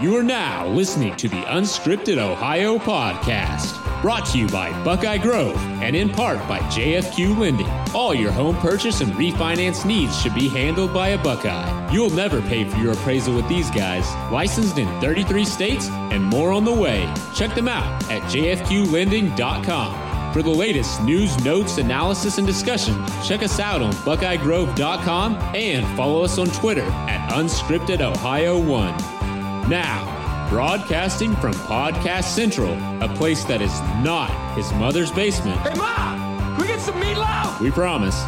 You are now listening to the Unscripted Ohio podcast, brought to you by Buckeye Grove and in part by JFQ Lending. All your home purchase and refinance needs should be handled by a Buckeye. You'll never pay for your appraisal with these guys. Licensed in 33 states and more on the way. Check them out at jfqlending.com. For the latest news, notes, analysis, and discussion, check us out on BuckeyeGrove.com and follow us on Twitter at UnscriptedOhio1. Now, broadcasting from Podcast Central, a place that is not his mother's basement. Hey, Ma! Can we get some meatloaf? We promise.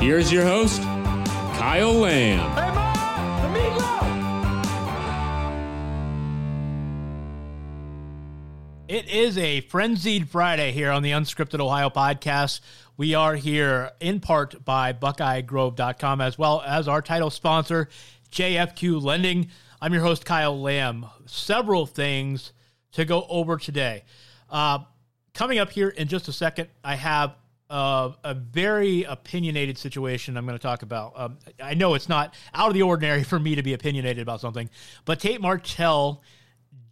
Here's your host, Kyle Lamb. Hey, Ma! The meatloaf! It is a frenzied Friday here on the Unscripted Ohio podcast. We are here in part by BuckeyeGrove.com as well as our title sponsor, JFQ Lending. I'm your host, Kyle Lamb. Several things to go over today. Uh, coming up here in just a second, I have uh, a very opinionated situation I'm going to talk about. Um, I know it's not out of the ordinary for me to be opinionated about something, but Tate Martell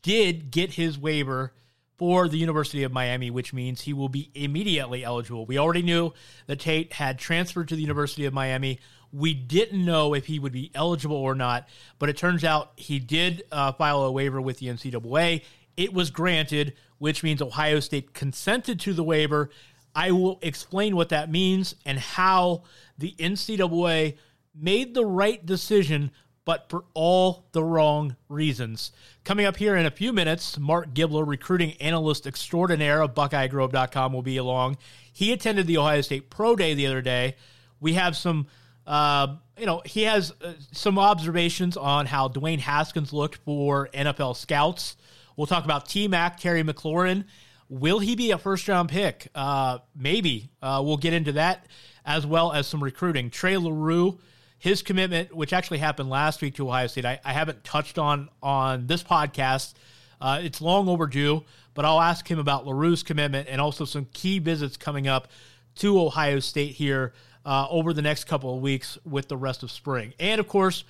did get his waiver for the University of Miami, which means he will be immediately eligible. We already knew that Tate had transferred to the University of Miami. We didn't know if he would be eligible or not, but it turns out he did uh, file a waiver with the NCAA. It was granted, which means Ohio State consented to the waiver. I will explain what that means and how the NCAA made the right decision, but for all the wrong reasons. Coming up here in a few minutes, Marc Givler, recruiting analyst extraordinaire of BuckeyeGrove.com, will be along. He attended the Ohio State Pro Day the other day. We have some, uh, you know, he has uh, some observations on how Dwayne Haskins looked for NFL scouts. We'll talk about T Mac, Terry McLaurin. Will he be a first round pick? Uh, maybe. Uh, we'll get into that as well as some recruiting. Trey Leroux, his commitment, which actually happened last week to Ohio State, I, I haven't touched on on this podcast. Uh, it's long overdue, but I'll ask him about Leroux's commitment and also some key visits coming up to Ohio State here uh, over the next couple of weeks with the rest of spring. And of course,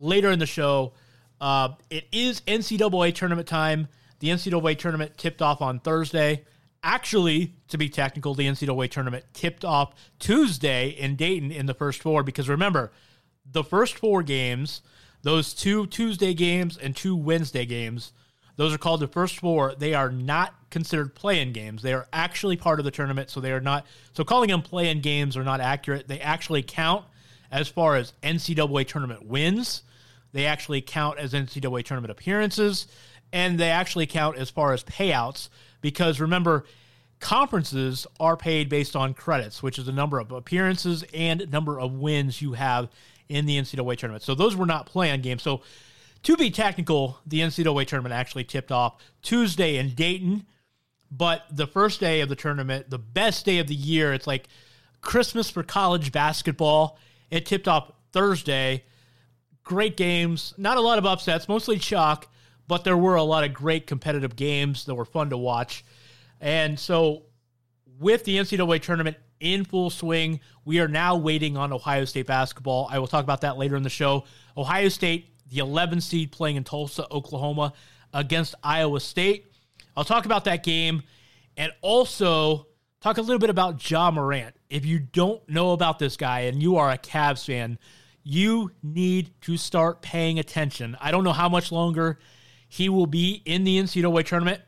later in the show, uh, it is NCAA tournament time. The NCAA tournament tipped off on Thursday. Actually, to be technical, the NCAA tournament tipped off Tuesday in Dayton in the first four because remember, the first four games, those two Tuesday games and two Wednesday games, those are called the first four. They are not considered play-in games. They are actually part of the tournament, so they are not. So calling them play-in games are not accurate. They actually count as far as NCAA tournament wins. They actually count as NCAA tournament appearances, and they actually count as far as payouts because remember, conferences are paid based on credits, which is the number of appearances and number of wins you have in the NCAA tournament. So those were not play-in games. So to be technical, the NCAA tournament actually tipped off Tuesday in Dayton, but the first day of the tournament, the best day of the year, it's like Christmas for college basketball. It tipped off Thursday. Great games, not a lot of upsets, mostly chalk, but there were a lot of great competitive games that were fun to watch. And so, with the NCAA tournament in full swing, we are now waiting on Ohio State basketball. I will talk about that later in the show. Ohio State, the 11 seed, playing in Tulsa, Oklahoma, against Iowa State. I'll talk about that game and also talk a little bit about Ja Morant. If you don't know about this guy and you are a Cavs fan, you need to start paying attention. I don't know how much longer he will be in the NCAA tournament.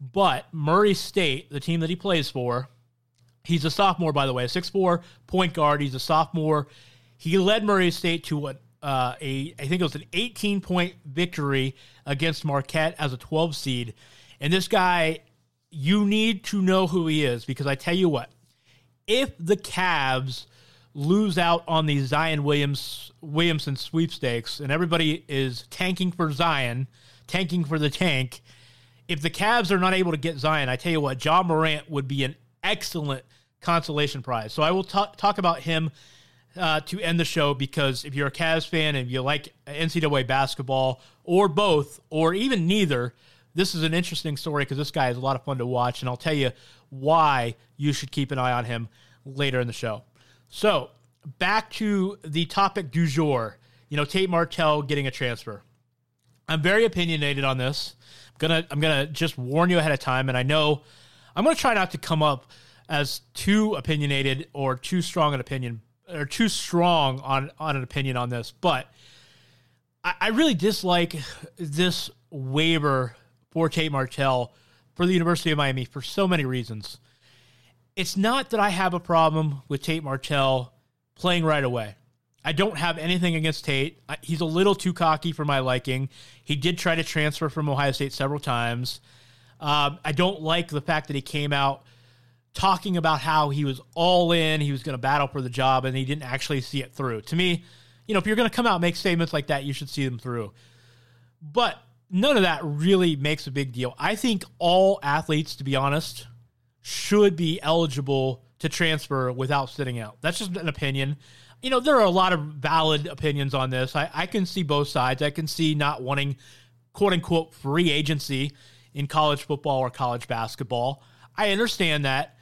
But Murray State, the team that he plays for, he's a sophomore, by the way, a 6'4 point guard. He's a sophomore. He led Murray State to what uh, a I think it was an 18 point victory against Marquette as a 12 seed. And this guy, you need to know who he is because I tell you what, if the Cavs lose out on the Zion Williams Williamson sweepstakes and everybody is tanking for Zion, tanking for the tank, if the Cavs are not able to get Zion, I tell you what, Ja Morant would be an excellent consolation prize. So I will t- talk about him uh, to end the show because if you're a Cavs fan and you like NCAA basketball or both or even neither, this is an interesting story because this guy is a lot of fun to watch, and I'll tell you why you should keep an eye on him later in the show. So back to the topic du jour. You know, Tate Martell getting a transfer. I'm very opinionated on this. I'm gonna I'm gonna just warn you ahead of time, and I know I'm gonna try not to come up as too opinionated or too strong an opinion or too strong on on an opinion on this, but I, I really dislike this waiver for Tate Martell for the University of Miami for so many reasons. It's not that I have a problem with Tate Martell playing right away. I don't have anything against Tate. He's a little too cocky for my liking. He did try to transfer from Ohio State several times. Um, I don't like the fact that he came out talking about how he was all in, he was going to battle for the job, and he didn't actually see it through. To me, you know, if you're going to come out and make statements like that, you should see them through. But none of that really makes a big deal. I think all athletes, to be honest, should be eligible to transfer without sitting out. That's just an opinion. You know, there are a lot of valid opinions on this. I, I can see both sides. I can see not wanting quote unquote free agency in college football or college basketball. I understand that.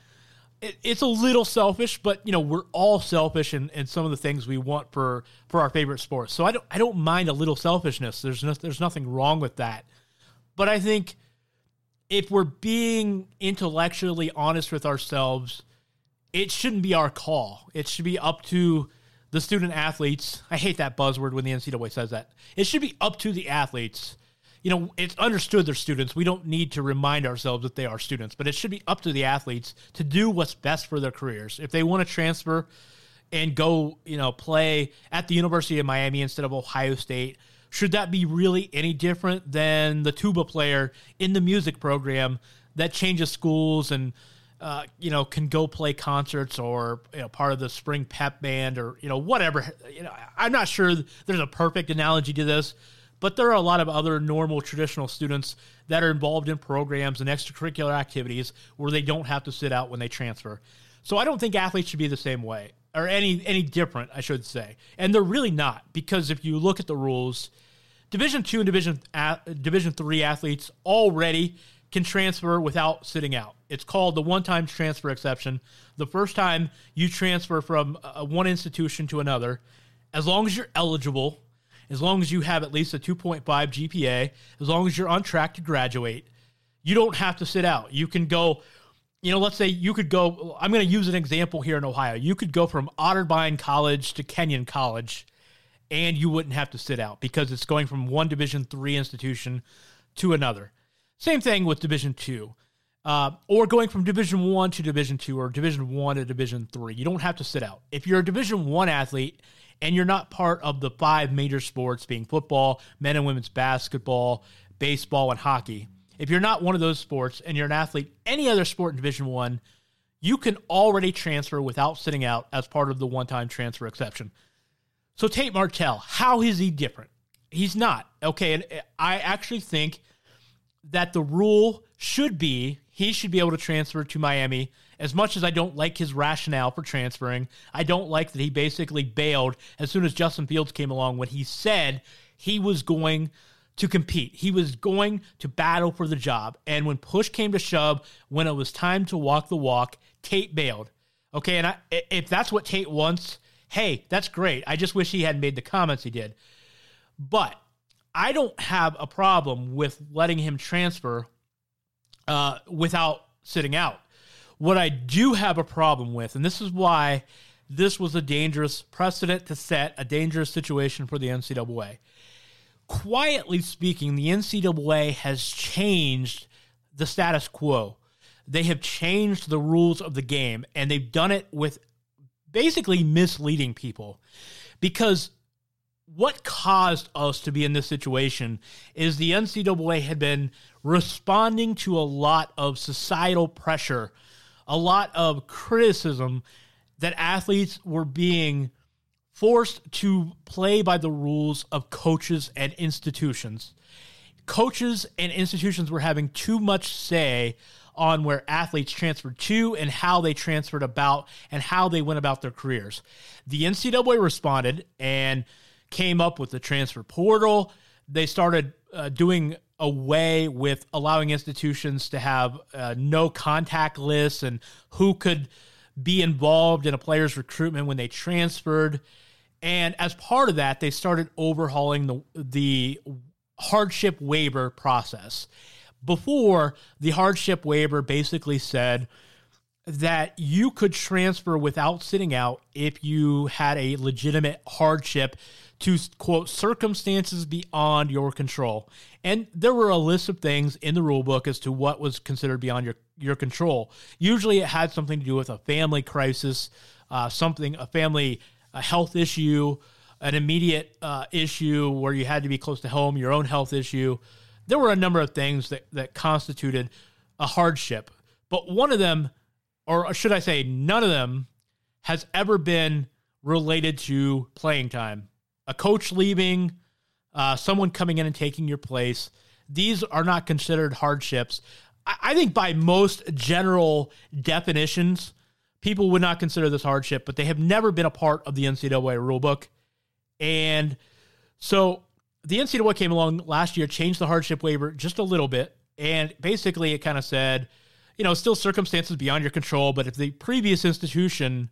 It, it's a little selfish, but you know we're all selfish in, in some of the things we want for for our favorite sports. So I don't I don't mind a little selfishness. There's no, there's nothing wrong with that. But I think if we're being intellectually honest with ourselves, it shouldn't be our call. It should be up to the student athletes. I hate that buzzword when the NCAA says that. It should be up to the athletes. You know, it's understood they're students. We don't need to remind ourselves that they are students, but it should be up to the athletes to do what's best for their careers. If they want to transfer and go, you know, play at the University of Miami instead of Ohio State, should that be really any different than the tuba player in the music program that changes schools and uh, you know can go play concerts or you know part of the spring pep band or you know whatever you know i'm not sure there's a perfect analogy to this but there are a lot of other normal traditional students that are involved in programs and extracurricular activities where they don't have to sit out when they transfer so i don't think athletes should be the same way or any any different i should say and they're really not because if you look at the rules division 2 and division division 3 athletes already can transfer without sitting out. It's called the one time transfer exception. The first time you transfer from uh, one institution to another, as long as you're eligible, as long as you have at least a 2.5 GPA, as long as you're on track to graduate, you don't have to sit out. You can go, you know, let's say you could go, I'm going to use an example here in Ohio. You could go from Otterbein College to Kenyon College and you wouldn't have to sit out because it's going from one Division three institution to another. Same thing with Division two, uh, or going from Division one to Division two, or Division one to Division three. You don't have to sit out. If you're a Division one athlete and you're not part of the five major sports, being football, men and women's basketball, baseball, and hockey, if you're not one of those sports and you're an athlete any other sport in Division one, you can already transfer without sitting out as part of the one-time transfer exception. So Tate Martell, how is he different? He's not. Okay, and I actually think that the rule should be he should be able to transfer to Miami. As much as I don't like his rationale for transferring, I don't like that he basically bailed as soon as Justin Fields came along when he said he was going to compete. He was going to battle for the job. And when push came to shove, when it was time to walk the walk, Tate bailed. Okay, and I, if that's what Tate wants, hey, that's great. I just wish he hadn't made the comments he did. But I don't have a problem with letting him transfer uh, without sitting out. What I do have a problem with, and this is why this was a dangerous precedent to set, a dangerous situation for the NCAA. quietly speaking, the NCAA has changed the status quo. They have changed the rules of the game, and they've done it with basically misleading people. Because what caused us to be in this situation is the NCAA had been responding to a lot of societal pressure, a lot of criticism that athletes were being forced to play by the rules of coaches and institutions. Coaches and institutions were having too much say on where athletes transferred to and how they transferred about and how they went about their careers. The NCAA responded and came up with the transfer portal. They started uh, doing away with allowing institutions to have uh, no contact lists and who could be involved in a player's recruitment when they transferred. And as part of that, they started overhauling the the hardship waiver process. Before, the hardship waiver basically said that you could transfer without sitting out if you had a legitimate hardship to quote circumstances beyond your control. And there were a list of things in the rule book as to what was considered beyond your your control. Usually it had something to do with a family crisis, uh, something a family a health issue, an immediate uh, issue where you had to be close to home, your own health issue. There were a number of things that, that constituted a hardship. But one of them, or should I say, none of them, has ever been related to playing time. A coach leaving, uh, someone coming in and taking your place. These are not considered hardships. I, I think by most general definitions, people would not consider this hardship, but they have never been a part of the NCAA rulebook. And so the NCAA came along last year, changed the hardship waiver just a little bit. And basically, it kind of said, you know, still circumstances beyond your control, but if the previous institution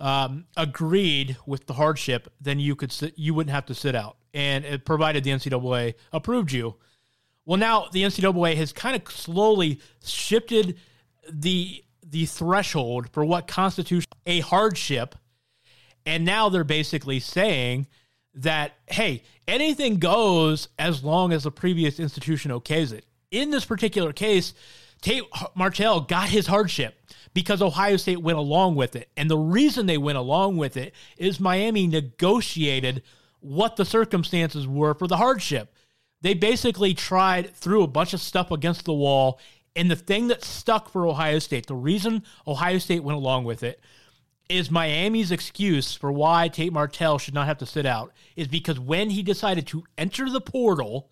um, agreed with the hardship, then you could sit, you wouldn't have to sit out, and it provided the NCAA approved you. Well, now the NCAA has kind of slowly shifted the the threshold for what constitutes a hardship. And now they're basically saying that, hey, anything goes as long as the previous institution okays it. In this particular case, Tate Martell got his hardship because Ohio State went along with it. And the reason they went along with it is Miami negotiated what the circumstances were for the hardship. They basically tried, threw a bunch of stuff against the wall and the thing that stuck for Ohio State, the reason Ohio State went along with it, is Miami's excuse for why Tate Martell should not have to sit out is because when he decided to enter the portal,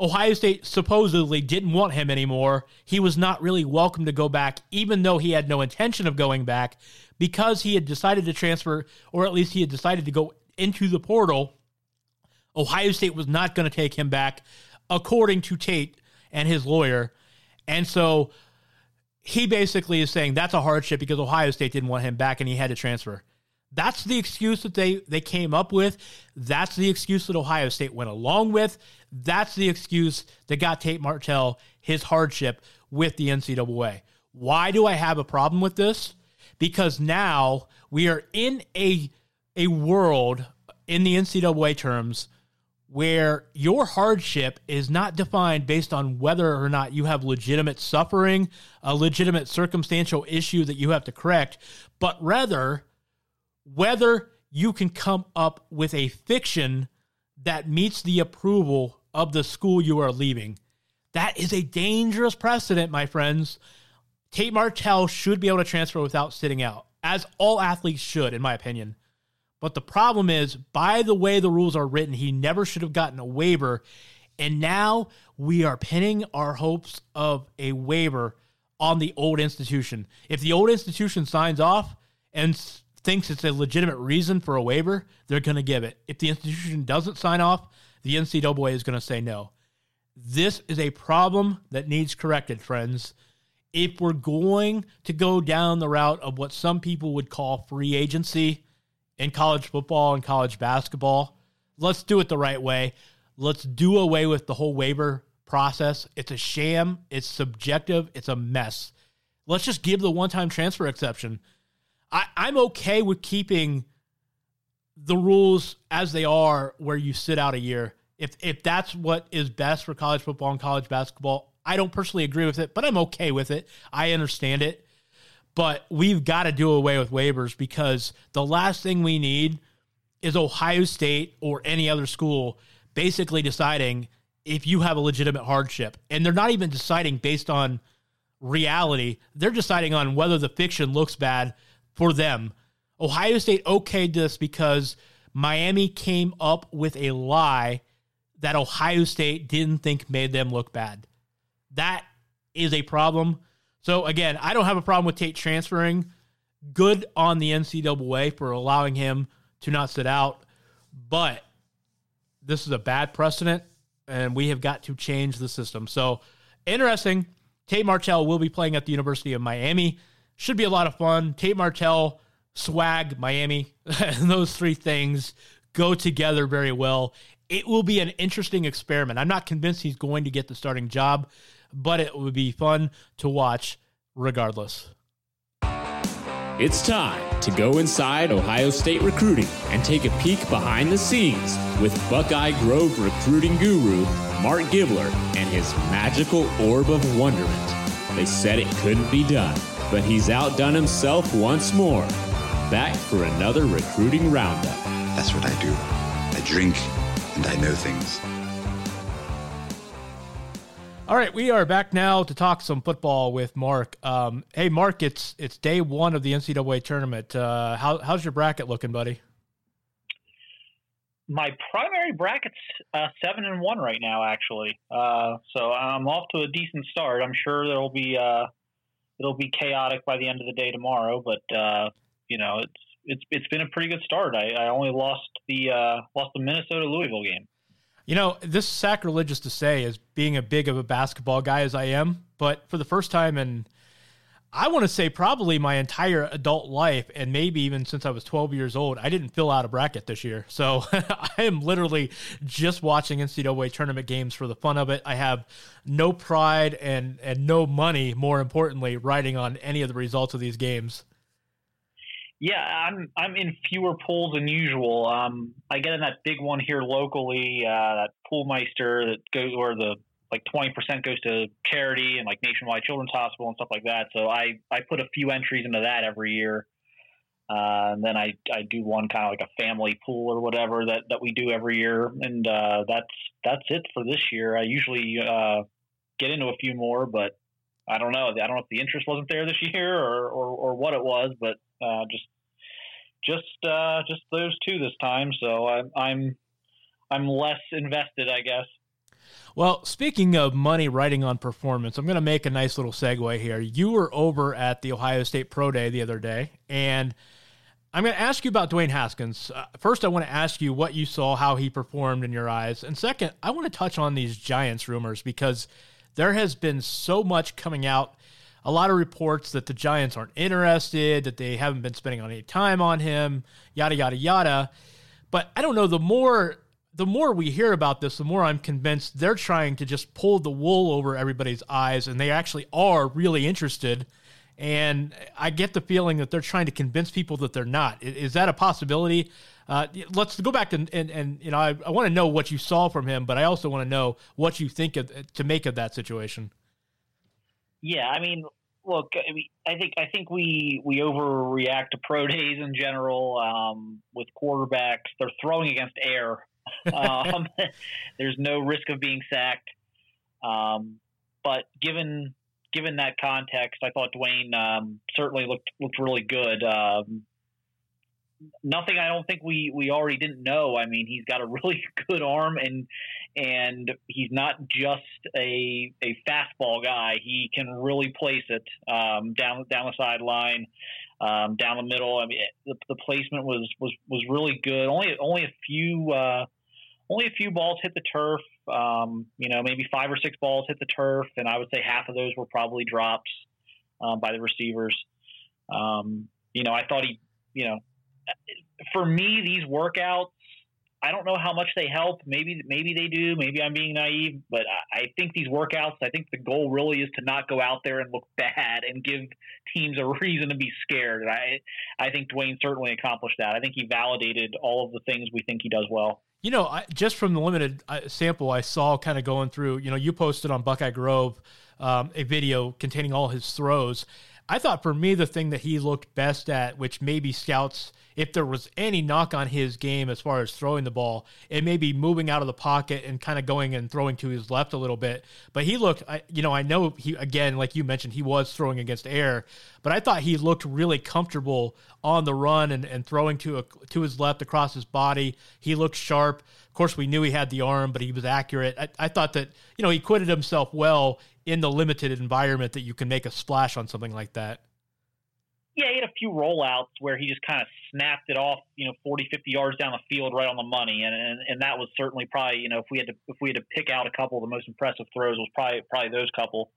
Ohio State supposedly didn't want him anymore. He was not really welcome to go back, even though he had no intention of going back, because he had decided to transfer, or at least he had decided to go into the portal. Ohio State was not going to take him back, according to Tate and his lawyer. And so he basically is saying that's a hardship because Ohio State didn't want him back and he had to transfer. That's the excuse that they, they came up with. That's the excuse that Ohio State went along with. That's the excuse that got Tate Martell his hardship with the NCAA. Why do I have a problem with this? Because now we are in a, a world in the NCAA terms where your hardship is not defined based on whether or not you have legitimate suffering, a legitimate circumstantial issue that you have to correct, but rather whether you can come up with a fiction that meets the approval of the school you are leaving. That is a dangerous precedent, my friends. Tate Martell should be able to transfer without sitting out, as all athletes should, in my opinion. But the problem is, by the way the rules are written, he never should have gotten a waiver. And now we are pinning our hopes of a waiver on the old institution. If the old institution signs off and thinks it's a legitimate reason for a waiver, they're going to give it. If the institution doesn't sign off, the NCAA is going to say no. This is a problem that needs corrected, friends. If we're going to go down the route of what some people would call free agency, in college football and college basketball. Let's do it the right way. Let's do away with the whole waiver process. It's a sham, it's subjective, it's a mess. Let's just give the one time transfer exception. I, I'm okay with keeping the rules as they are where you sit out a year. If if that's what is best for college football and college basketball, I don't personally agree with it, but I'm okay with it. I understand it. But we've got to do away with waivers because the last thing we need is Ohio State or any other school basically deciding if you have a legitimate hardship. And they're not even deciding based on reality, they're deciding on whether the fiction looks bad for them. Ohio State okayed this because Miami came up with a lie that Ohio State didn't think made them look bad. That is a problem. So again, I don't have a problem with Tate transferring. Good on the NCAA for allowing him to not sit out, but this is a bad precedent, and we have got to change the system. So interesting. Tate Martell will be playing at the University of Miami. Should be a lot of fun. Tate Martell, swag, Miami, those three things go together very well. It will be an interesting experiment. I'm not convinced he's going to get the starting job, but it would be fun to watch regardless. It's time to go inside Ohio State recruiting and take a peek behind the scenes with Buckeye Grove recruiting guru Marc Givler and his magical orb of wonderment. They said it couldn't be done, but he's outdone himself once more. Back for another recruiting roundup. That's what I do. I drink and I know things. All right, we are back now to talk some football with Mark. Um, hey, Mark, it's it's day one of the NCAA tournament. Uh, how, how's your bracket looking, buddy? My primary bracket's uh, seven and one right now, actually. Uh, so I'm off to a decent start. I'm sure there'll be uh, it'll be chaotic by the end of the day tomorrow, but uh, you know it's it's it's been a pretty good start. I, I only lost the uh, lost the Minnesota Louisville game. You know, this is sacrilegious to say as being a big of a basketball guy as I am, but for the first time in I want to say probably my entire adult life and maybe even since I was 12 years old, I didn't fill out a bracket this year. So I am literally just watching NCAA tournament games for the fun of it. I have no pride and and no money, more importantly, riding on any of the results of these games. Yeah, I'm I'm in fewer pools than usual. Um, I get in that big one here locally, uh, that Poolmeister that goes where the like 20% goes to charity and like Nationwide Children's Hospital and stuff like that. So I I put a few entries into that every year. Uh, and then I, I do one kind of like a family pool or whatever that, that we do every year, and uh, that's that's it for this year. I usually uh, get into a few more, but I don't know. I don't know if the interest wasn't there this year or, or, or what it was, but uh, just just uh, just those two this time. So I'm I'm I'm less invested, I guess. Well, speaking of money writing on performance, I'm going to make a nice little segue here. You were over at the Ohio State Pro Day the other day, and I'm going to ask you about Dwayne Haskins. Uh, first, I want to ask you what you saw, how he performed in your eyes, and second, I want to touch on these Giants rumors because there has been so much coming out a lot of reports that the Giants aren't interested, that they haven't been spending any time on him, yada yada yada. But I don't know. The more the more we hear about this, the more I'm convinced they're trying to just pull the wool over everybody's eyes, and they actually are really interested. And I get the feeling that they're trying to convince people that they're not. Is that a possibility? Uh, let's go back and, and, and you know I, I want to know what you saw from him, but I also want to know what you think of, to make of that situation. Yeah, I mean, look, I mean, I think I think we we overreact to pro days in general um, with quarterbacks. They're throwing against air. Um, there's no risk of being sacked. Um, but given given that context, I thought Dwayne um, certainly looked looked really good. Um, nothing I don't think we we already didn't know. I mean, he's got a really good arm and and he's not just a a fastball guy. He can really place it um, down down the sideline, um, down the middle. I mean, the, the placement was was was really good. Only only a few uh, only a few balls hit the turf. Um, you know, maybe five or six balls hit the turf, and I would say half of those were probably drops um, by the receivers. Um, you know, I thought he, you know, for me, these workouts, I don't know how much they help. Maybe maybe they do. Maybe I'm being naive, but I think these workouts. I think the goal really is to not go out there and look bad and give teams a reason to be scared. And I I think Dwayne certainly accomplished that. I think he validated all of the things we think he does well. You know, I, just from the limited uh, sample I saw, kind of going through. You know, you posted on Buckeye Grove um, a video containing all his throws. I thought for me the thing that he looked best at, which maybe scouts if there was any knock on his game as far as throwing the ball, it may be moving out of the pocket and kind of going and throwing to his left a little bit. But he looked, you know, I know he, again, like you mentioned, he was throwing against air, but I thought he looked really comfortable on the run and, and throwing to, a, to his left across his body. He looked sharp. Of course, we knew he had the arm, but he was accurate. I, I thought that, you know, he acquitted himself well in the limited environment that you can make a splash on something like that. Yeah, he had a few rollouts where he just kind of snapped it off, you know, 40, 50 yards down the field right on the money. And, and, and that was certainly probably, you know, if we had to, if we had to pick out a couple of the most impressive throws was probably, probably those couple.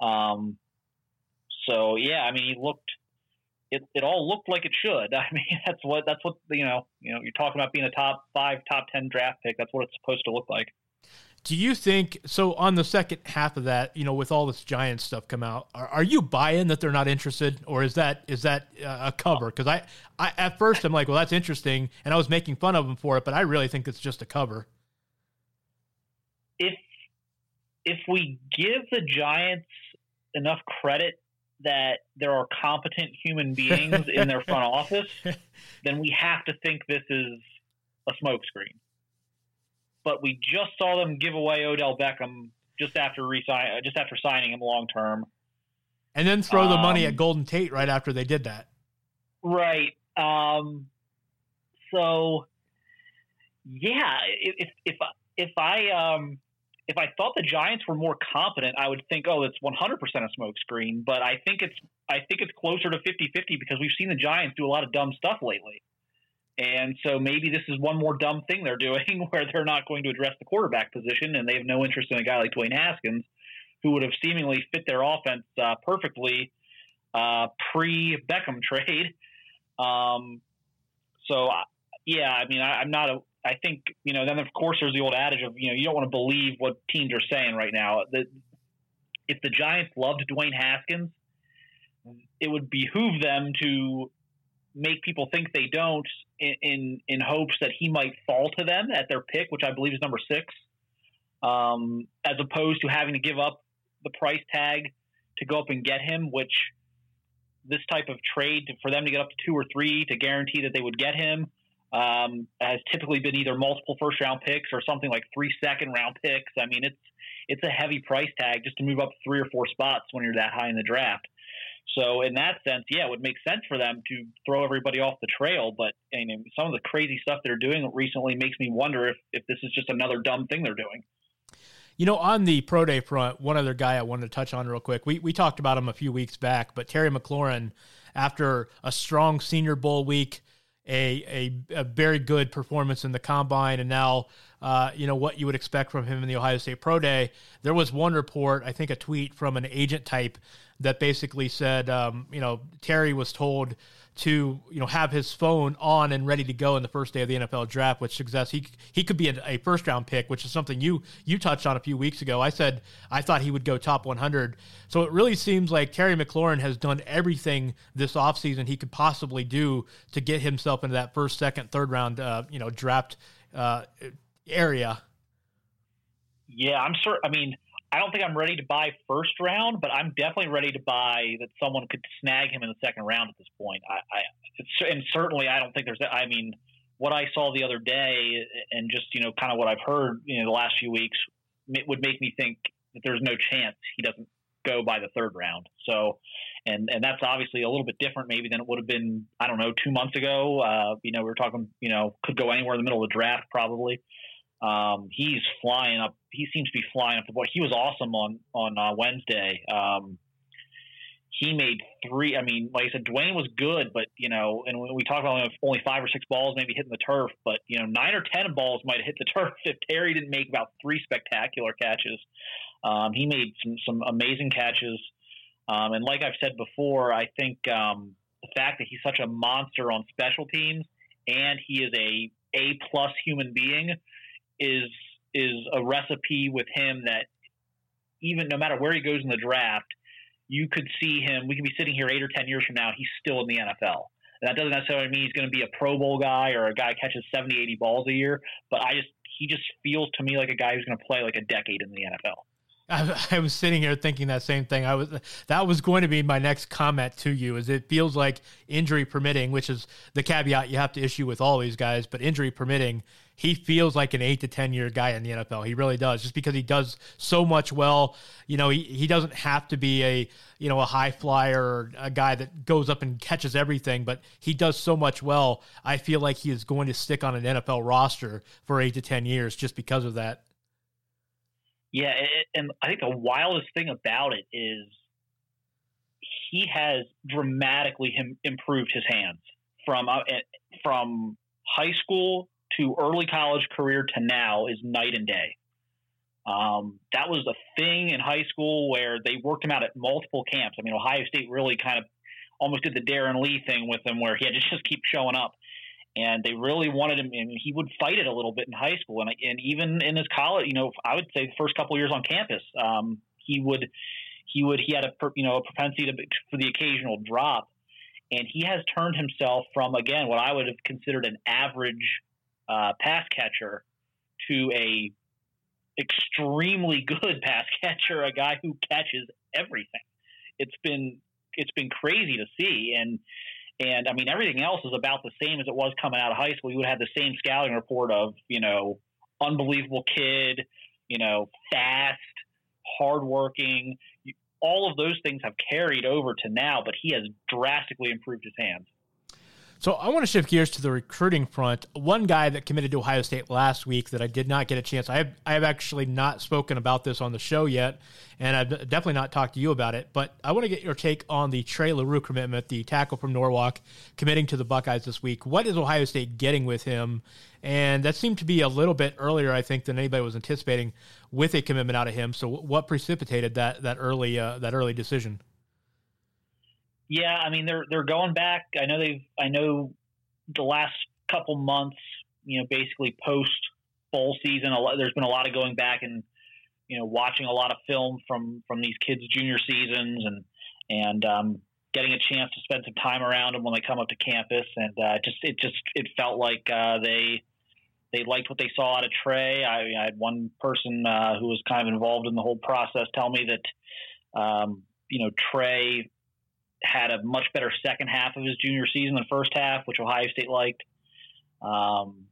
Um, so yeah, I mean, he looked, it, it all looked like it should. I mean, that's what, that's what, you know, you know, you're talking about being a top five, top 10 draft pick. That's what it's supposed to look like. Do you think so? On the second half of that, you know, with all this giant stuff come out, are, are you buying that they're not interested, or is that is that uh, a cover? Because I, I at first I'm like, well, that's interesting, and I was making fun of them for it, but I really think it's just a cover. If if we give the Giants enough credit that there are competent human beings in their front office, then we have to think this is a smokescreen but we just saw them give away Odell Beckham just after resign, uh, just after signing him long term, and then throw the um, money at um, Golden Tate right after they did that. Right. Um, so, yeah, if if if I um, if I thought the Giants were more competent, I would think, oh, it's 100% a smokescreen. But I think it's I think it's closer to 50-50 because we've seen the Giants do a lot of dumb stuff lately. And so maybe this is one more dumb thing they're doing where they're not going to address the quarterback position and they have no interest in a guy like Dwayne Haskins, who would have seemingly fit their offense uh, perfectly uh, pre Beckham trade. Um, so, yeah, I mean, I, I'm not a. I think you know. Then of course there's the old adage of you know you don't want to believe what teams are saying right now. That if the Giants loved Dwayne Haskins, it would behoove them to make people think they don't in, in, in hopes that he might fall to them at their pick, which I believe is number six, um, as opposed to having to give up the price tag to go up and get him, which this type of trade for them to get up to two or three to guarantee that they would get him um, has typically been either multiple first round picks or something like three second round picks. I mean, it's it's a heavy price tag just to move up three or four spots when you're that high in the draft. So in that sense, yeah, it would make sense for them to throw everybody off the trail. But I mean, some of the crazy stuff they're doing recently makes me wonder if, if this is just another dumb thing they're doing. You know, on the pro day front, one other guy I wanted to touch on real quick. We we talked about him a few weeks back, but Terry McLaurin, after a strong Senior Bowl week, a, a, a very good performance in the combine, and now uh, you know what you would expect from him in the Ohio State Pro Day. There was one report, I think, a tweet from an agent type that basically said, um, you know, Terry was told to you know have his phone on and ready to go in the first day of the NFL draft, which suggests he he could be a, a, first round pick, which is something you you touched on a few weeks ago. I said I thought he would go top 100. So it really seems like Terry McLaurin has done everything this offseason he could possibly do to get himself into that first, second, third round uh, you know draft uh, area. Yeah, I'm sure. I mean, I don't think I'm ready to buy first round, but I'm definitely ready to buy that someone could snag him in the second round at this point. I, I and certainly I don't think there's. I mean, what I saw the other day, and just you know, kind of what I've heard you know the last few weeks, would make me think that there's no chance he doesn't go by the third round. So, and and that's obviously a little bit different maybe than it would have been. I don't know, two months ago. Uh, you know, we were talking. You know, could go anywhere in the middle of the draft probably. Um, he's flying up. He seems to be flying up the board. He was awesome on on uh, Wednesday. Um, he made three. I mean, like I said, Dwayne was good, but you know, and we talk about only five or six balls maybe hitting the turf, but you know, nine or ten balls might have hit the turf if Terry didn't make about three spectacular catches. Um, he made some some amazing catches, um, and like I've said before, I think um, the fact that he's such a monster on special teams and he is a A plus human being is is a recipe with him that even no matter where he goes in the draft, you could see him. We could be sitting here eight or ten years from now, he's still in the NFL. And That doesn't necessarily mean he's going to be a Pro Bowl guy or a guy catches 70, 80 balls a year, but I just he just feels to me like a guy who's going to play like a decade in the NFL. I, I, was sitting here thinking that same thing. I was that was going to be my next comment to you. Is it feels like injury permitting, which is the caveat you have to issue with all these guys, but injury permitting, he feels like an eight to ten year guy in the NFL. He really does, just because he does so much well. You know, he, he doesn't have to be a you know a high flyer or a guy that goes up and catches everything, but he does so much well. I feel like he is going to stick on an NFL roster for eight to ten years just because of that. Yeah, and I think the wildest thing about it is he has dramatically improved his hands from uh, from high school to early college career to now is night and day. Um, that was a thing in high school where they worked him out at multiple camps. I mean, Ohio State really kind of almost did the Darron Lee thing with him, where he had to just keep showing up and they really wanted him. And he would fight it a little bit in high school, and and even in his college, you know, I would say the first couple years on campus, um, he would he would he had a you know a propensity to for the occasional drop, and he has turned himself from again what I would have considered an average uh, pass catcher to a extremely good pass catcher, a guy who catches everything. It's been it's been crazy to see, and and I mean, everything else is about the same as it was coming out of high school. You would have the same scouting report of, you know, unbelievable kid, you know, fast, hardworking. All of those things have carried over to now, but he has drastically improved his hands. So I want to shift gears to the recruiting front. One guy that committed to Ohio State last week that I did not get a chance. I have I have actually not spoken about this on the show yet, and I've definitely not talked to you about it. But I want to get your take on the Trey Leroux commitment, the tackle from Norwalk, committing to the Buckeyes this week. What is Ohio State getting with him? And that seemed to be a little bit earlier, I think, than anybody was anticipating with a commitment out of him. So what precipitated that that early uh, that early decision? Yeah, I mean they're they're going back. I know they've I know the last couple months, you know, basically post bowl season, a lot, there's been a lot of going back and you know watching a lot of film from from these kids' junior seasons and and um, getting a chance to spend some time around them when they come up to campus. And uh, just it just it felt like uh, they they liked what they saw out of Trey. I, I had one person uh, who was kind of involved in the whole process tell me that um, you know Trey had a much better second half of his junior season than first half, which Ohio State liked. Um,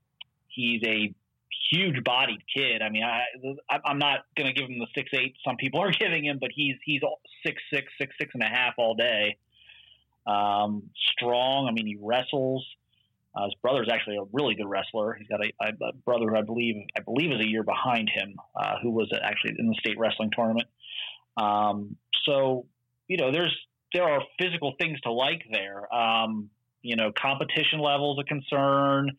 he's a huge bodied kid. I mean, I, I'm not going to give him the six eight some people are giving him, but he's he's six six six six and a half all day. Um, strong. I mean, he wrestles. Uh, his brother is actually a really good wrestler. He's got a, a brother who I believe I believe is a year behind him, uh, who was actually in the state wrestling tournament. Um, so you know, there's there are physical things to like there. Um, you know, competition level is a concern,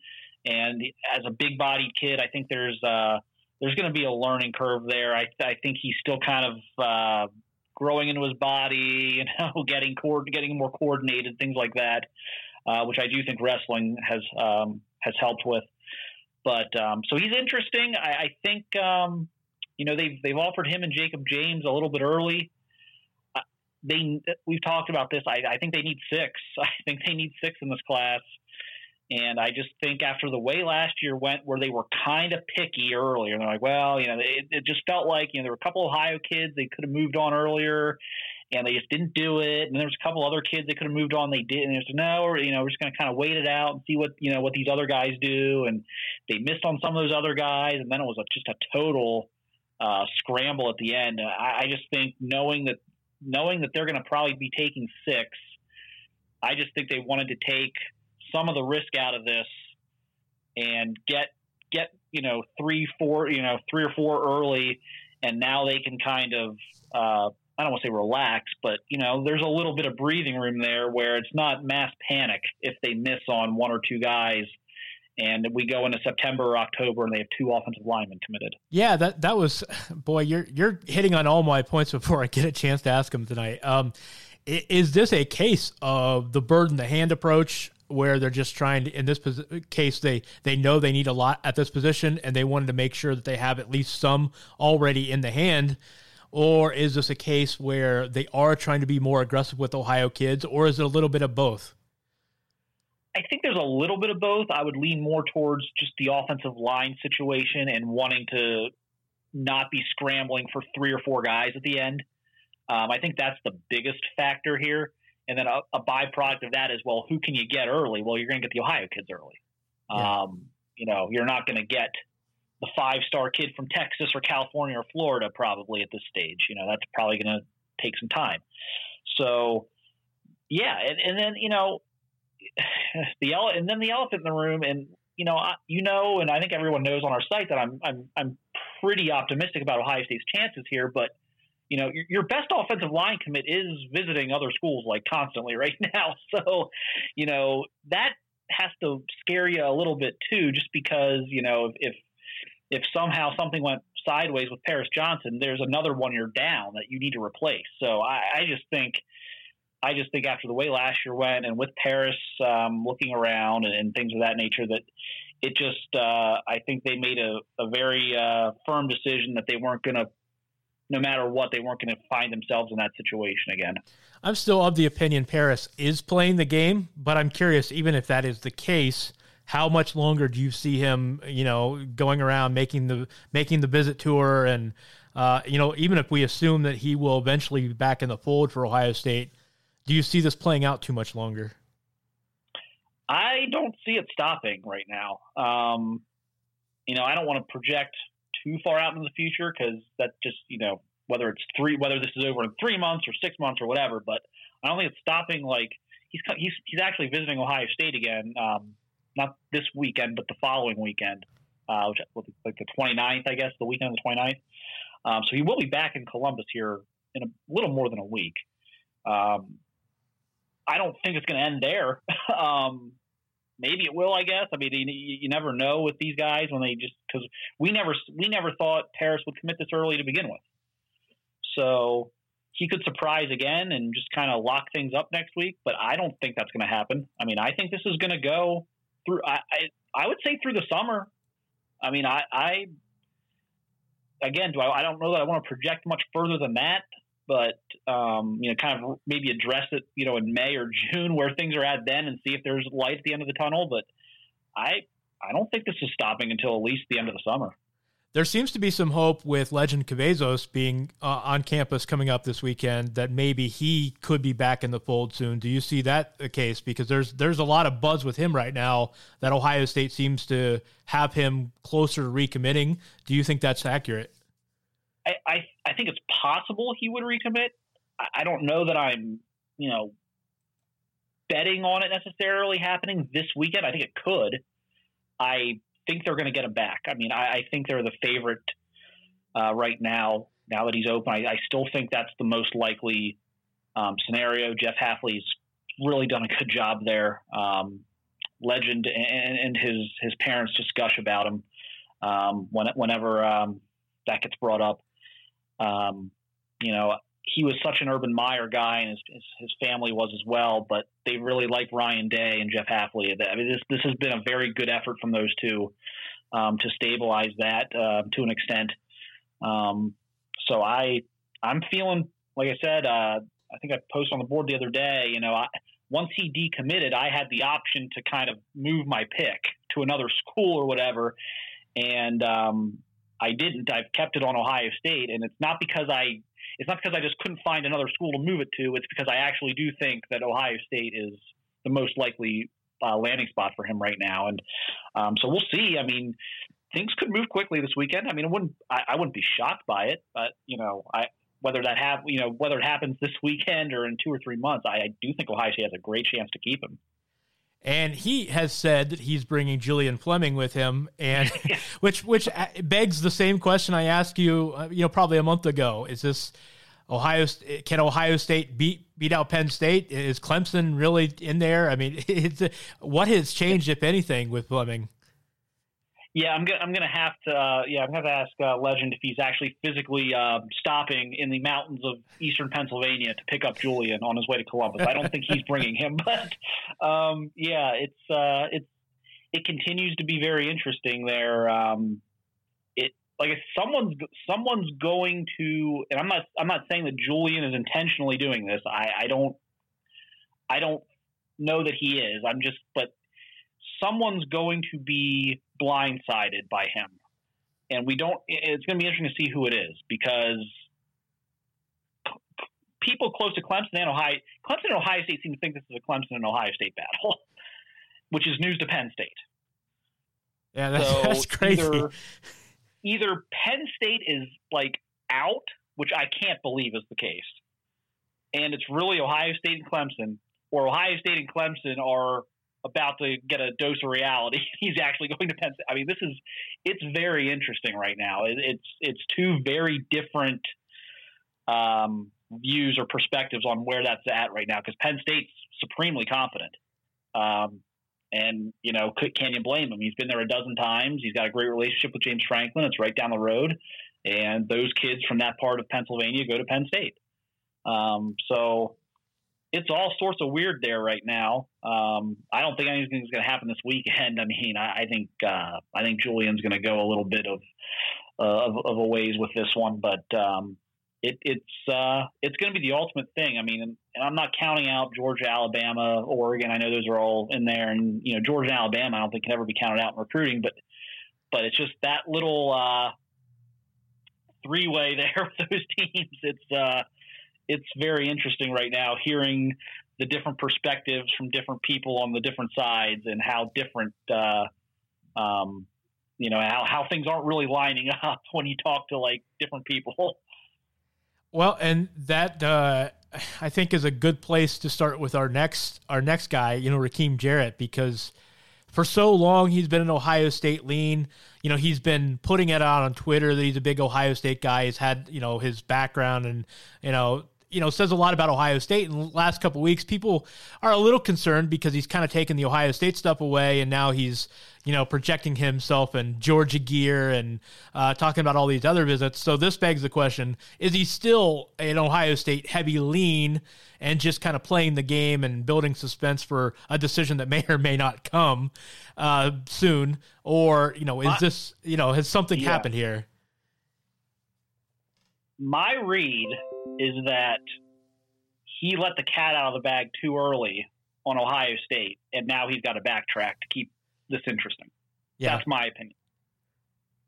and as a big bodied kid, I think there's uh, there's going to be a learning curve there. I, I think he's still kind of uh, growing into his body, you know, getting co- getting more coordinated, things like that, uh, which I do think wrestling has um, has helped with. But um, so he's interesting. I, I think um, you know they've they've offered him and Jacob James a little bit early they we've talked about this. I, I think they need six. I think they need six in this class. And I just think after the way last year went, where they were kind of picky earlier, they're like, well, you know, it, it just felt like you know there were a couple Ohio kids they could have moved on earlier, and they just didn't do it. And there was a couple other kids they could have moved on, they didn't. And said, no, or, you know, we're just going to kind of wait it out and see what you know what these other guys do. And they missed on some of those other guys, and then it was a, just a total uh, scramble at the end. I, I just think knowing that knowing that they're going to probably be taking six, I just think they wanted to take some of the risk out of this and get get you know three, four, you know three or four early, and now they can kind of uh, I don't want to say relax, but you know there's a little bit of breathing room there where it's not mass panic if they miss on one or two guys and we go into September or October, and they have two offensive linemen committed. Yeah, that that was boy. You're you're hitting on all my points before I get a chance to ask them tonight. Um, is this a case of the bird in the hand approach? Where they're just trying to, in this case, they they know they need a lot at this position, and they wanted to make sure that they have at least some already in the hand. Or is this a case where they are trying to be more aggressive with Ohio kids, or is it a little bit of both? I think there's a little bit of both. I would lean more towards just the offensive line situation and wanting to not be scrambling for three or four guys at the end. Um, I think that's the biggest factor here. And then a, a, byproduct of that is, well, who can you get early? Well, you're going to get the Ohio kids early. Yeah. Um, you know, you're not going to get the five star kid from Texas or California or Florida probably at this stage. You know, that's probably going to take some time. So, yeah, and, and then you know, the ele- and then the elephant in the room, and you know, I, you know, and I think everyone knows on our site that I'm I'm I'm pretty optimistic about Ohio State's chances here, but you know, your, your best offensive line commit is visiting other schools like constantly right now. So, you know, that has to scare you a little bit too, just because you know if if somehow something went sideways with Paris Johnson, there's another one you're down that you need to replace. So I, I just think. I just think after the way last year went, and with Paris um, looking around and, and, things of that nature, that it just uh, I think they made a, a very uh, firm decision that they weren't going to no matter what, they weren't going to find themselves in that situation again. I'm still of the opinion Paris is playing the game, but I'm curious, even if that is the case, how much longer do you see him, you know, going around making the making the visit tour, and uh, you know, even if we assume that he will eventually be back in the fold for Ohio State, do you see this playing out too much longer? I don't see it stopping right now. Um, you know, I don't want to project too far out in the future because that just you know whether it's three whether this is over in three months or six months or whatever. But I don't think it's stopping. Like he's he's he's actually visiting Ohio State again, um, not this weekend, but the following weekend, uh, which like the 29th, I guess, the weekend of the 29th. Um, so he will be back in Columbus here in a little more than a week. Um, I don't think it's going to end there. um, maybe it will. I guess. I mean, you, you never know with these guys when they just because we never we never thought Paris would commit this early to begin with. So he could surprise again and just kind of lock things up next week. But I don't think that's going to happen. I mean, I think this is going to go through. I, I I would say through the summer. I mean, I, I again, do I, I don't know that I want to project much further than that but um, you know, kind of maybe address it, you know, in May or June where things are at then, and see if there's light at the end of the tunnel. But I I don't think this is stopping until at least the end of the summer. There seems to be some hope with Lejond Cavazos being uh, on campus coming up this weekend that maybe he could be back in the fold soon. Do you see that the case? Because there's there's a lot of buzz with him right now that Ohio State seems to have him closer to recommitting. Do you think that's accurate? I, I, I think it's possible he would recommit. I, I don't know that I'm, you know, betting on it necessarily happening this weekend. I think it could. I think they're going to get him back. I mean, I, I think they're the favorite uh, right now. Now that he's open, I, I still think that's the most likely um, scenario. Jeff Hafley's really done a good job there. Um, Lejond and, and, his his parents just gush about him um, when, whenever um, that gets brought up. Um, you know, he was such an Urban Meyer guy, and his, his, his family was as well. But they really like Ryan Day and Jeff Hafley. I mean, this this has been a very good effort from those two um, to stabilize that uh, to an extent. Um, so I I'm feeling like I said. Uh, I think I posted on the board the other day. You know, I, once he decommitted, I had the option to kind of move my pick to another school or whatever, and um, I didn't. I've kept it on Ohio State, and it's not because I it's not because I just couldn't find another school to move it to. It's because I actually do think that Ohio State is the most likely uh, landing spot for him right now, and um, so we'll see. I mean, things could move quickly this weekend. I mean, it wouldn't I, I wouldn't be shocked by it, but you know, I whether that have you know whether it happens this weekend or in two or three months, I, I do think Ohio State has a great chance to keep him. And he has said that he's bringing Julian Fleming with him, and which which uh, begs the same question I asked you, uh, you know, probably a month ago. Is this Ohio? Uh, can Ohio State beat beat out Penn State? Is Clemson really in there? I mean, uh, what has changed, if anything, with Fleming? Yeah, I'm gonna I'm gonna have to uh, yeah I'm gonna have to ask uh, Lejond if he's actually physically uh, stopping in the mountains of eastern Pennsylvania to pick up Julian on his way to Columbus. I don't think he's bringing him, but um, yeah, it's uh, it's it continues to be very interesting there. Um, it like someone's someone's going to, and I'm not I'm not saying that Julian is intentionally doing this. I, I don't I don't know that he is. I'm just but someone's going to be blindsided by him, and we don't. It's going to be interesting to see who it is because people close to Clemson and Ohio, Clemson and Ohio State seem to think this is a Clemson and Ohio State battle, which is news to Penn State. Yeah, that's, so that's crazy. Either, either Penn State is like out, which I can't believe is the case, and it's really Ohio State and Clemson, or Ohio State and Clemson are about to get a dose of reality. He's actually going to Penn State. I mean, this is it's very interesting right now. It, it's it's two very different um, views or perspectives on where that's at right now because Penn State's supremely confident. Um, and you know, can you blame him? He's been there a dozen times. He's got a great relationship with James Franklin. It's right down the road, and those kids from that part of Pennsylvania go to Penn State. Um, so it's all sorts of weird there right now. Um, I don't think anything's going to happen this weekend. I mean, I, I think uh, I think Julian's going to go a little bit of, uh, of, of a ways with this one, but um, it, it's uh, it's going to be the ultimate thing. I mean, and, I'm not counting out Georgia, Alabama, Oregon. I know those are all in there, and you know Georgia and Alabama. I don't think can ever be counted out in recruiting, but but it's just that little uh, three way there with those teams. It's uh, it's very interesting right now hearing the different perspectives from different people on the different sides and how different. Uh, um, you know how, how things aren't really lining up when you talk to like different people. Well, and that uh, I think is a good place to start with our next our next guy, you know, Rakim Jarrett, because for so long he's been an Ohio State lean. You know, he's been putting it out on Twitter that he's a big Ohio State guy. He's had you know his background and you know you know says a lot about Ohio State. In the last couple weeks, people are a little concerned because he's kind of taken the Ohio State stuff away, and now he's you know projecting himself in Georgia gear and uh, talking about all these other visits. So this begs the question: Is he still an Ohio State heavy lean and just kind of playing the game and building suspense for a decision that may or may not come uh, soon, or you know, is this you know has something yeah. happened here? My read is that he let the cat out of the bag too early on Ohio State, and now he's got to backtrack to keep this interesting. Yeah, that's my opinion.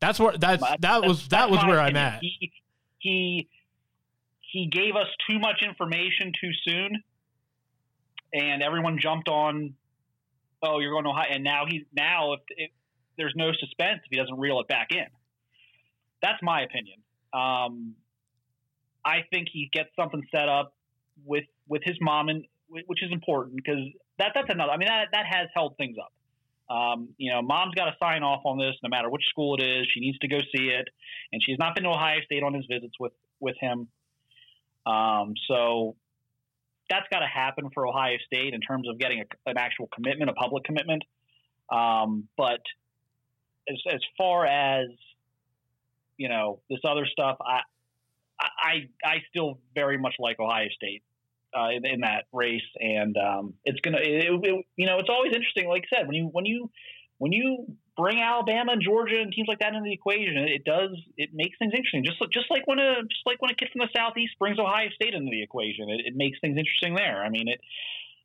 That's where that's that that's, was that was where opinion. I'm at. He, he he gave us too much information too soon, and everyone jumped on. Oh, you're going to Ohio, and now he's now if, if there's no suspense if he doesn't reel it back in. That's my opinion. Um, I think he gets something set up with with his mom, and which is important because that that's another. I mean, that that has held things up. Um, you know, mom's got to sign off on this, no matter which school it is. She needs to go see it, and she's not been to Ohio State on his visits with with him. Um, so that's got to happen for Ohio State in terms of getting a, an actual commitment, a public commitment. Um, but as as far as you know, this other stuff, I I I still very much like Ohio State uh, in, that race, and um, it's gonna it, it, you know it's always interesting. Like I said, when you when you when you bring Alabama and Georgia and teams like that into the equation, it does it makes things interesting. Just just like when a just like when a kid from the southeast brings Ohio State into the equation, it, it makes things interesting there. I mean, it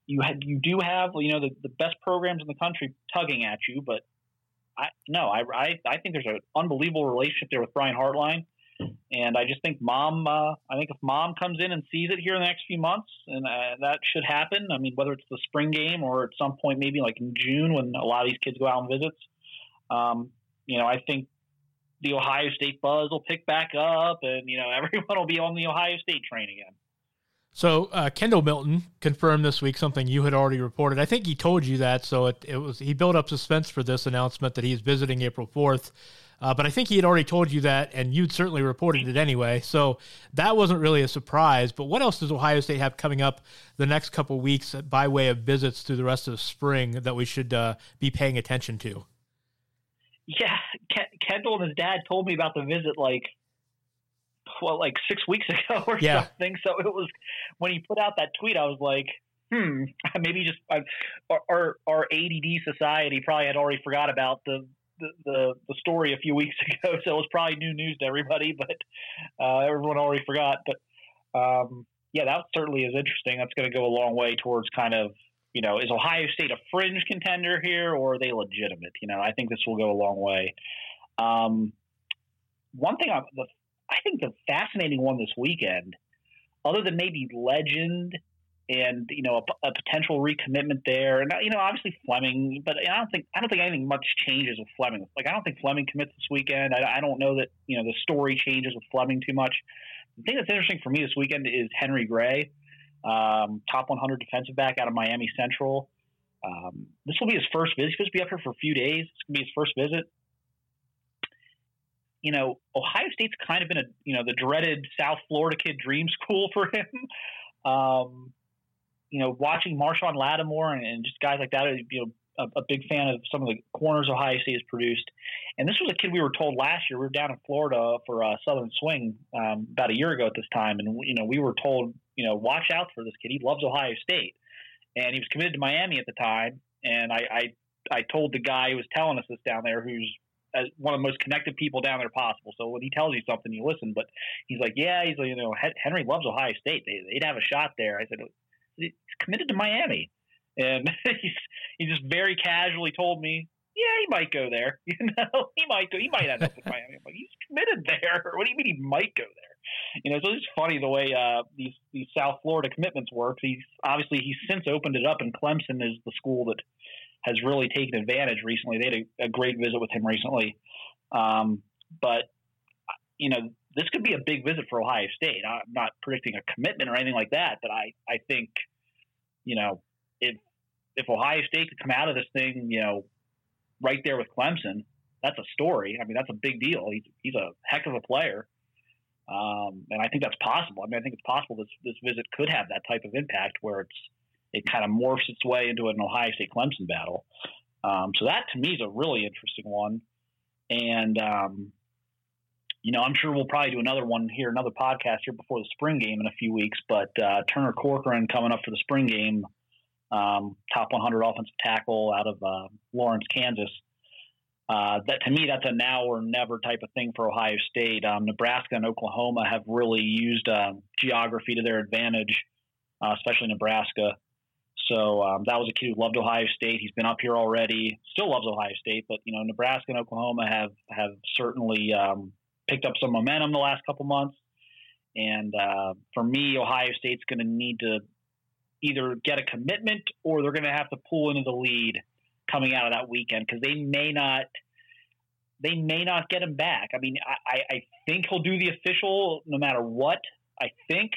you had you do have you know the, the best programs in the country tugging at you, but I no I I, I think there's an unbelievable relationship there with Brian Hartline. And I just think mom, uh, I think if mom comes in and sees it here in the next few months, and uh, that should happen. I mean, whether it's the spring game or at some point, maybe like in June when a lot of these kids go out on visits, um, you know, I think the Ohio State buzz will pick back up, and you know, everyone will be on the Ohio State train again. So uh, Kendall Milton confirmed this week something you had already reported. I think he told you that, so it, it was he built up suspense for this announcement that he's visiting April fourth. Uh, but I think he had already told you that, and you'd certainly reported it anyway. So that wasn't really a surprise. But what else does Ohio State have coming up the next couple weeks by way of visits through the rest of the spring that we should uh, be paying attention to? Yeah, Kendall and his dad told me about the visit like well, like six weeks ago or yeah. something. So it was when he put out that tweet, I was like, hmm, maybe just uh, our, our ADD society probably had already forgot about the the, the, story a few weeks ago, so it was probably new news to everybody, but uh, everyone already forgot. But um, yeah, that certainly is interesting. That's going to go a long way towards kind of you know, is Ohio State a fringe contender here, or are they legitimate? You know, I think this will go a long way. Um, one thing, I, the, I think the fascinating one this weekend, other than maybe Lejond and you know a, a, potential recommitment there, and you know obviously Fleming, but I don't think I don't think anything much changes with Fleming. Like I don't think Fleming commits this weekend. I, I don't know that you know the story changes with Fleming too much. The thing that's interesting for me this weekend is Henry Gray, um, top 100 defensive back out of Miami Central. Um, this will be his first visit. He's supposed to be up here for a few days. It's gonna be his first visit. You know, Ohio State's kind of been a you know the dreaded South Florida kid dream school for him. Um, you know, watching Marshon Lattimore and, and just guys like that, you know, a, big fan of some of the corners Ohio State has produced. And this was a kid we were told last year. We were down in Florida for a Southern Swing um, about a year ago at this time, and you know, we were told, you know, watch out for this kid. He loves Ohio State, and he was committed to Miami at the time. And I, I, I told the guy who was telling us this down there, who's uh, one of the most connected people down there possible. So when he tells you something, you listen. But he's like, yeah, he's like, you know, Henry loves Ohio State. They, they'd have a shot there. I said, he's committed to Miami, and he's he just very casually told me, yeah, he might go there. You know, he might go. He might end up with Miami. I'm like, he's committed there. What do you mean he might go there? You know, so it's funny the way uh, these these South Florida commitments work. He's obviously he's since opened it up, and Clemson is the school that has really taken advantage recently. They had a, a great visit with him recently, um, but you know, this could be a big visit for Ohio State. I'm not predicting a commitment or anything like that, but I, I think, you know, if if Ohio State could come out of this thing, you know, right there with Clemson, that's a story. I mean, that's a big deal. He's he's a heck of a player, um, and I think that's possible. I mean, I think it's possible this this visit could have that type of impact where it's it kind of morphs its way into an Ohio State Clemson battle. Um, so that to me is a really interesting one, and um, you know, I'm sure we'll probably do another one here, another podcast here before the spring game in a few weeks. But uh, Turner Corcoran coming up for the spring game, um, top 100 offensive tackle out of uh, Lawrence, Kansas. Uh, that to me, that's a now or never type of thing for Ohio State. Um, Nebraska and Oklahoma have really used uh, geography to their advantage, uh, especially Nebraska. So um, that was a kid who loved Ohio State. He's been up here already. Still loves Ohio State, but you know Nebraska and Oklahoma have have certainly um, picked up some momentum the last couple months. And uh, for me, Ohio State's going to need to either get a commitment or they're going to have to pull into the lead coming out of that weekend because they may not they may not get him back. I mean, I, I think he'll do the official no matter what. I think,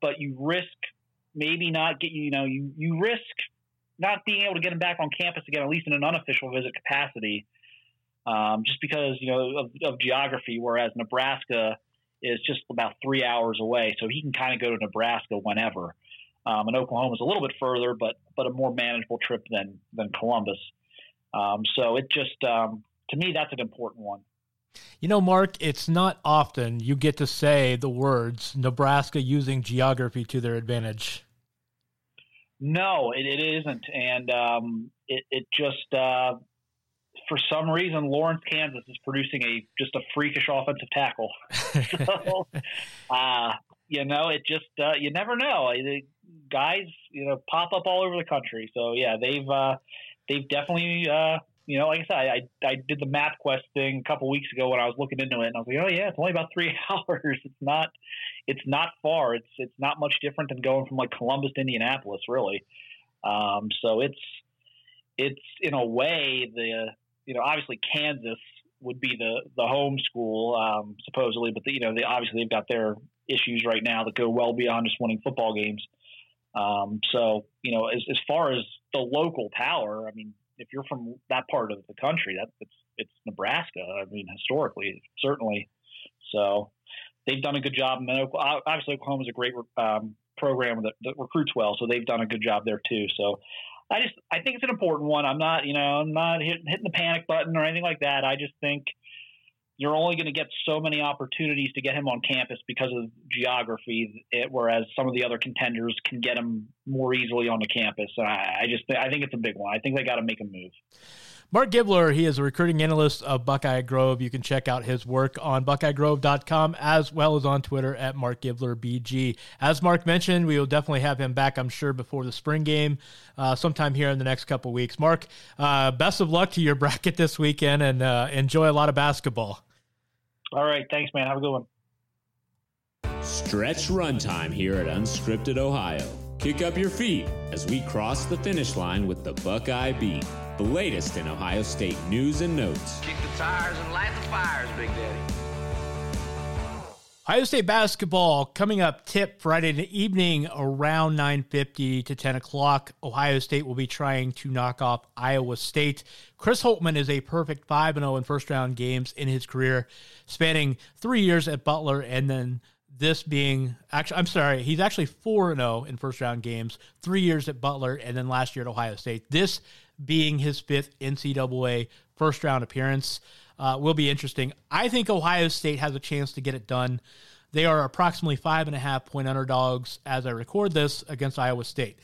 but you risk maybe not get you know you you risk not being able to get him back on campus again, at least in an unofficial visit capacity um, just because you know of, of, geography. Whereas Nebraska is just about three hours away, so he can kind of go to Nebraska whenever. Um, and Oklahoma is a little bit further, but but a more manageable trip than than Columbus. Um, so it just um, to me that's an important one. You know, Mark, it's not often you get to say the words Nebraska using geography to their advantage. No, it, it isn't, and um, it, it just uh, for some reason, Lawrence, Kansas is producing a just a freakish offensive tackle. so, uh, you know, it just uh, you never know. The guys, you know, pop up all over the country. So yeah, they've uh, they've definitely. Uh, you know, like I said, I, I did the MapQuest thing a couple weeks ago when I was looking into it, and I was like, oh yeah, it's only about three hours. It's not, it's not far. It's it's not much different than going from like Columbus to Indianapolis, really. Um, so it's it's in a way the you know, obviously Kansas would be the the home school um, supposedly, but the, you know, they obviously they've got their issues right now that go well beyond just winning football games. Um, so you know, as as far as the local power, I mean, if you're from that part of the country, that it's it's Nebraska. I mean, historically, certainly. So they've done a good job. And obviously, Oklahoma's a great um, program that, that recruits well, so they've done a good job there too. So I just I think it's an important one. I'm not you know I'm not hitting, hitting the panic button or anything like that. I just think you're only going to get so many opportunities to get him on campus because of geography, it, whereas some of the other contenders can get him more easily on the campus. I, I just I think it's a big one. I think they got to make a move. Marc Givler, he is a recruiting analyst of Buckeye Grove. You can check out his work on buckeyegrove.com as well as on Twitter at Marc Givler BG. As Mark mentioned, we will definitely have him back, I'm sure, before the spring game uh, sometime here in the next couple weeks. Mark, uh, best of luck to your bracket this weekend and uh, enjoy a lot of basketball. All right. Thanks, man. Have a good one. Stretch runtime here at Unscripted Ohio. Kick up your feet as we cross the finish line with the Buckeye Beat, the latest in Ohio State news and notes. Kick the tires and light the fires, Big Daddy. Ohio State basketball coming up tip Friday evening around 9.50 to 10 o'clock. Ohio State will be trying to knock off Iowa State. Chris Holtmann is a perfect 5-0 in first round games in his career, spanning three years at Butler and then this being actually I'm sorry, he's actually 4 0 in first round games, three years at Butler, and then last year at Ohio State. This being his fifth NCAA first round appearance uh, will be interesting. I think Ohio State has a chance to get it done. They are approximately five and a half point underdogs as I record this against Iowa State.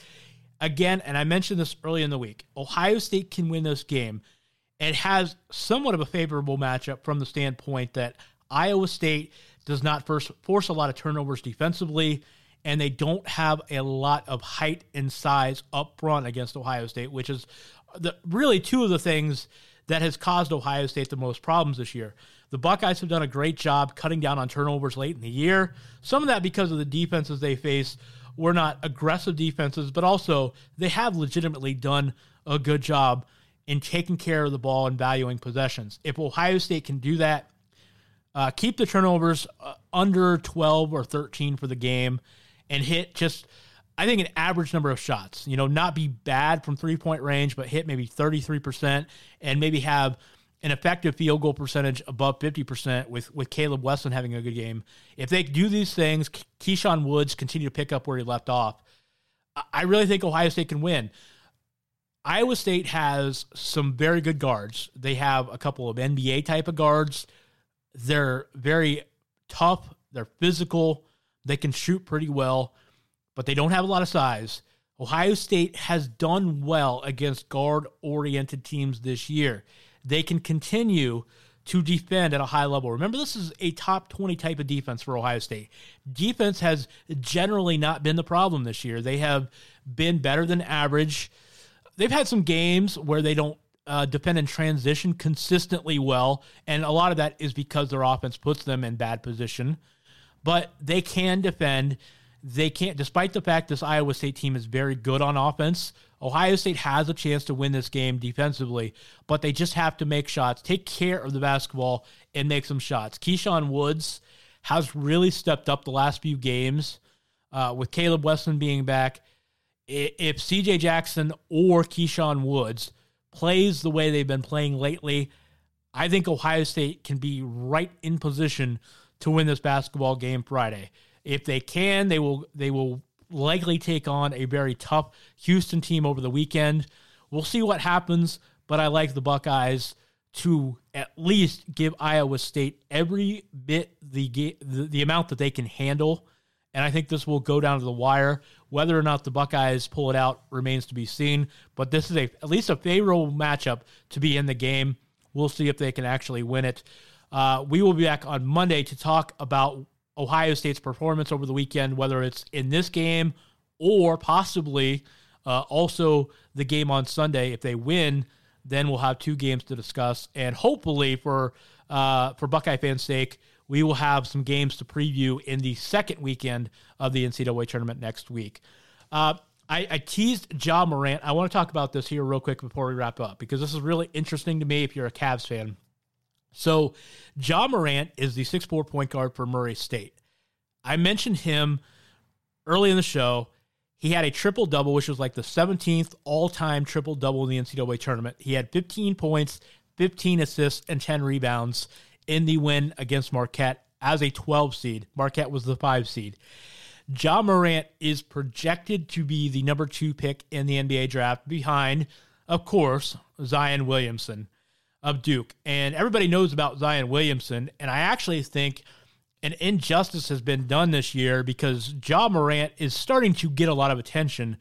Again, and I mentioned this early in the week, Ohio State can win this game. It has somewhat of a favorable matchup from the standpoint that Iowa State does not first force a lot of turnovers defensively, and they don't have a lot of height and size up front against Ohio State, which is the, really two of the things that has caused Ohio State the most problems this year. The Buckeyes have done a great job cutting down on turnovers late in the year. Some of that because of the defenses they face were not aggressive defenses, but also they have legitimately done a good job in taking care of the ball and valuing possessions. If Ohio State can do that, uh, keep the turnovers uh, under 12 or 13 for the game and hit just, I think, an average number of shots. You know, not be bad from three point range, but hit maybe 33% and maybe have an effective field goal percentage above 50% with, with Caleb Wesson having a good game. If they do these things, Keyshawn Woods continue to pick up where he left off. I really think Ohio State can win. Iowa State has some very good guards. They have a couple of NBA type of guards they're very tough, they're physical, they can shoot pretty well, but they don't have a lot of size. Ohio State has done well against guard oriented teams this year. They can continue to defend at a high level. Remember, this is a top 20 type of defense for Ohio State. Defense has generally not been the problem this year. They have been better than average. They've had some games where they don't uh, defend in transition consistently well, and a lot of that is because their offense puts them in bad position. But they can defend. They can't, despite the fact this Iowa State team is very good on offense. Ohio State has a chance to win this game defensively, but they just have to make shots, take care of the basketball, and make some shots. Keyshawn Woods has really stepped up the last few games uh, with Caleb Wesson being back. If CJ Jackson or Keyshawn Woods plays the way they've been playing lately, I think Ohio State can be right in position to win this basketball game Friday. If they can, they will they will likely take on a very tough Houston team over the weekend. We'll see what happens, but I like the Buckeyes to at least give Iowa State every bit the the, the amount that they can handle and I think this will go down to the wire. Whether or not the Buckeyes pull it out remains to be seen. But this is a at least a favorable matchup to be in the game. We'll see if they can actually win it. Uh, we will be back on Monday to talk about Ohio State's performance over the weekend, whether it's in this game or possibly uh, also the game on Sunday. If they win, then we'll have two games to discuss, and hopefully for uh, for Buckeye fans' sake, we will have some games to preview in the second weekend of the NCAA tournament next week. Uh, I, I, teased Ja Morant. I want to talk about this here real quick before we wrap up because this is really interesting to me if you're a Cavs fan. So, Ja Morant is the six-four point guard for Murray State. I mentioned him early in the show. He had a triple double, which was like the 17th all time triple double in the NCAA tournament. He had 15 points, 15 assists, and 10 rebounds in the win against Marquette as a 12 seed. Marquette was the 5 seed. Ja Morant is projected to be the number two pick in the NBA draft behind, of course, Zion Williamson of Duke. And everybody knows about Zion Williamson. And I actually think an injustice has been done this year because Ja Morant is starting to get a lot of attention.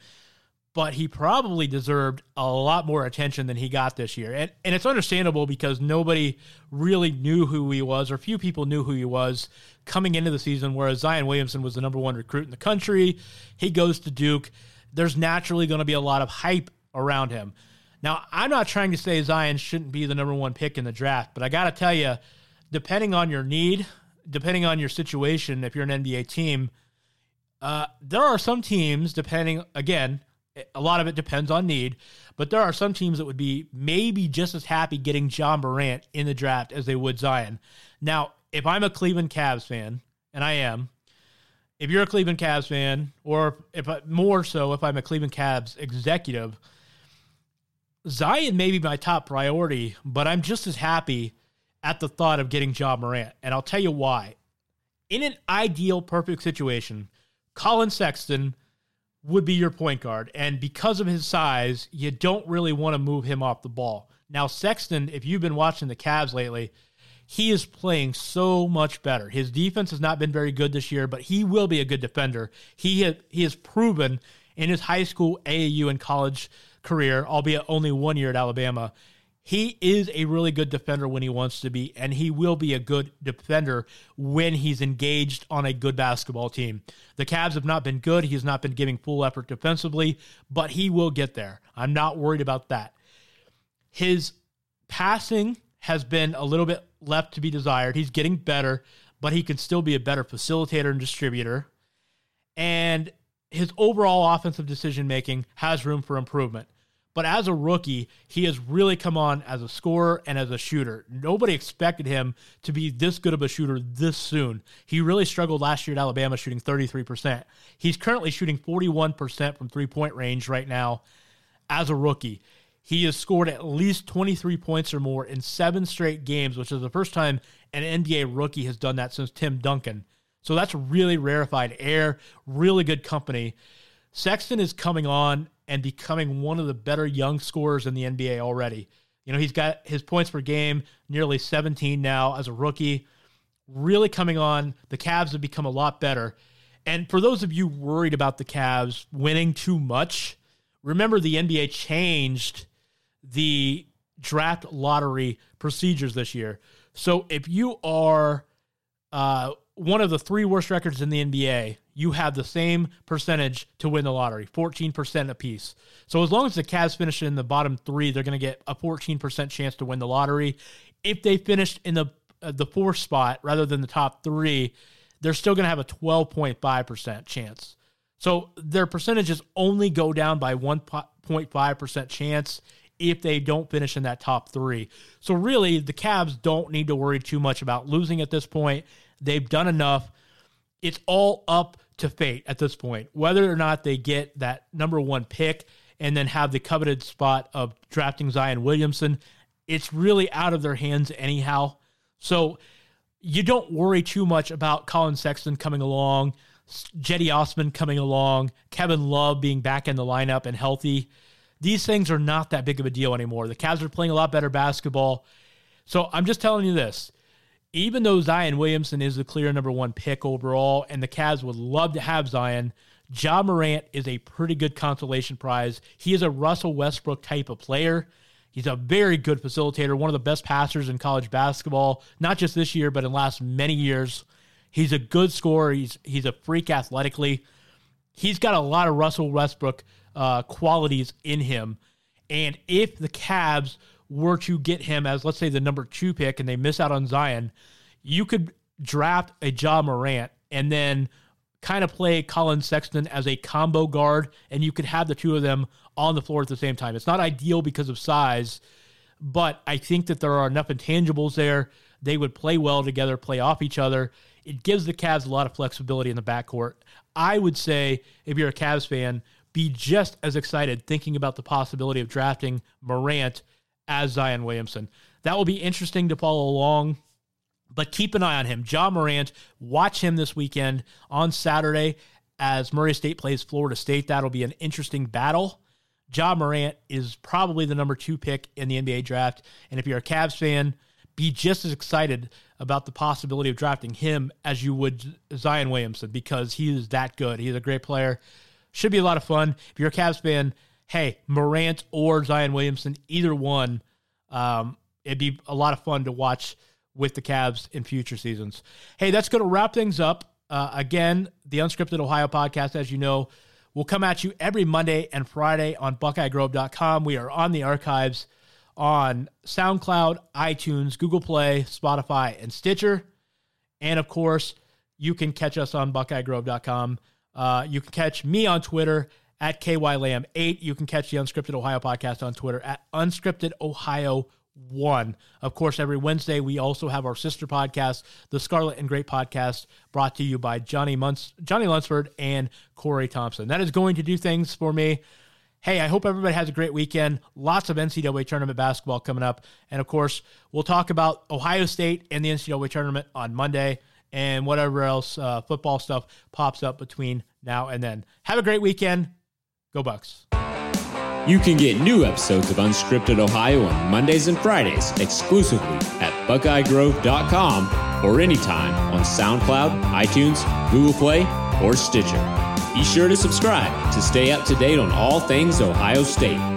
but he probably deserved a lot more attention than he got this year. And, and it's understandable because nobody really knew who he was, or few people knew who he was coming into the season, whereas Zion Williamson was the number one recruit in the country. He goes to Duke. There's naturally going to be a lot of hype around him. Now, I'm not trying to say Zion shouldn't be the number one pick in the draft, but I got to tell you, depending on your need, depending on your situation, if you're an NBA team, uh, there are some teams, depending, again, a lot of it depends on need, but there are some teams that would be maybe just as happy getting Ja Morant in the draft as they would Zion. Now, if I'm a Cleveland Cavs fan, and I am, if you're a Cleveland Cavs fan, or if I, more so if I'm a Cleveland Cavs executive, Zion may be my top priority, but I'm just as happy at the thought of getting Ja Morant, and I'll tell you why. In an ideal, perfect situation, Collin Sexton would be your point guard. And because of his size, you don't really want to move him off the ball. Now, Sexton, if you've been watching the Cavs lately, he is playing so much better. His defense has not been very good this year, but he will be a good defender. He has, he has proven in his high school, AAU, and college career, albeit only one year at Alabama, he is a really good defender when he wants to be, and he will be a good defender when he's engaged on a good basketball team. The Cavs have not been good. He's not been giving full effort defensively, but he will get there. I'm not worried about that. His passing has been a little bit left to be desired. He's getting better, but he can still be a better facilitator and distributor. And his overall offensive decision making has room for improvement. But as a rookie, he has really come on as a scorer and as a shooter. Nobody expected him to be this good of a shooter this soon. He really struggled last year at Alabama, shooting 33%. He's currently shooting 41% from three point range right now as a rookie. He has scored at least 23 points or more in seven straight games, which is the first time an NBA rookie has done that since Tim Duncan. So that's really rarefied air, really good company. Sexton is coming on and becoming one of the better young scorers in the NBA already. You know, he's got his points per game nearly 17 now as a rookie. Really coming on. The Cavs have become a lot better. And for those of you worried about the Cavs winning too much, remember the NBA changed the draft lottery procedures this year. So if you are uh, one of the three worst records in the NBA, you have the same percentage to win the lottery 14% apiece. So as long as the Cavs finish in the bottom three, they're going to get a 14% chance to win the lottery. If they finished in the uh, the fourth spot rather than the top three, they're still going to have a 12.5% chance. So their percentages only go down by 1.5% chance if they don't finish in that top three. So really, the Cavs don't need to worry too much about losing at this point. They've done enough. It's all up to fate at this point, whether or not they get that number one pick and then have the coveted spot of drafting Zion Williamson. It's really out of their hands anyhow. So you don't worry too much about Collin Sexton coming along, Cedi Osman coming along, Kevin Love being back in the lineup and healthy. These things are not that big of a deal anymore. The Cavs are playing a lot better basketball. So I'm just telling you this even though Zion Williamson is the clear number one pick overall, and the Cavs would love to have Zion, Ja Morant is a pretty good consolation prize. He is a Russell Westbrook type of player. He's a very good facilitator, one of the best passers in college basketball, not just this year, but in the last many years. He's a good scorer. He's he's a freak athletically. He's got a lot of Russell Westbrook uh, qualities in him. And if the Cavs were to get him as, let's say, the number two pick and they miss out on Zion, you could draft a Ja Morant and then kind of play Collin Sexton as a combo guard, and you could have the two of them on the floor at the same time. It's not ideal because of size, but I think that there are enough intangibles there. They would play well together, play off each other. It gives the Cavs a lot of flexibility in the backcourt. I would say, if you're a Cavs fan, be just as excited thinking about the possibility of drafting Morant as Zion Williamson. That will be interesting to follow along, but keep an eye on him. Ja Morant, watch him this weekend on Saturday as Murray State plays Florida State. That'll be an interesting battle. Ja Morant is probably the number two pick in the NBA draft. And if you're a Cavs fan, be just as excited about the possibility of drafting him as you would Zion Williamson because he is that good. He's a great player. Should be a lot of fun. If you're a Cavs fan, hey, Morant or Zion Williamson, either one, um, it'd be a lot of fun to watch with the Cavs in future seasons. Hey, that's going to wrap things up. Uh, again, the Unscripted Ohio podcast, as you know, will come at you every Monday and Friday on BuckeyeGrove.com. We are on the archives on SoundCloud, iTunes, Google Play, Spotify, and Stitcher. And of course, you can catch us on BuckeyeGrove.com. Uh, you can catch me on Twitter at KYLam8. You can catch the Unscripted Ohio podcast on Twitter at Unscripted Ohio 1. Of course, every Wednesday, we also have our sister podcast, the Scarlet and Great podcast, brought to you by Johnny, Munz- Johnny Lunsford and Corey Thompson. That is going to do things for me. Hey, I hope everybody has a great weekend. Lots of NCAA tournament basketball coming up. And of course, we'll talk about Ohio State and the NCAA tournament on Monday and whatever else uh, football stuff pops up between now and then. Have a great weekend. Go Bucks. You can get new episodes of Unscripted Ohio on Mondays and Fridays exclusively at BuckeyeGrove.com or anytime on SoundCloud, iTunes, Google Play, or Stitcher. Be sure to subscribe to stay up to date on all things Ohio State.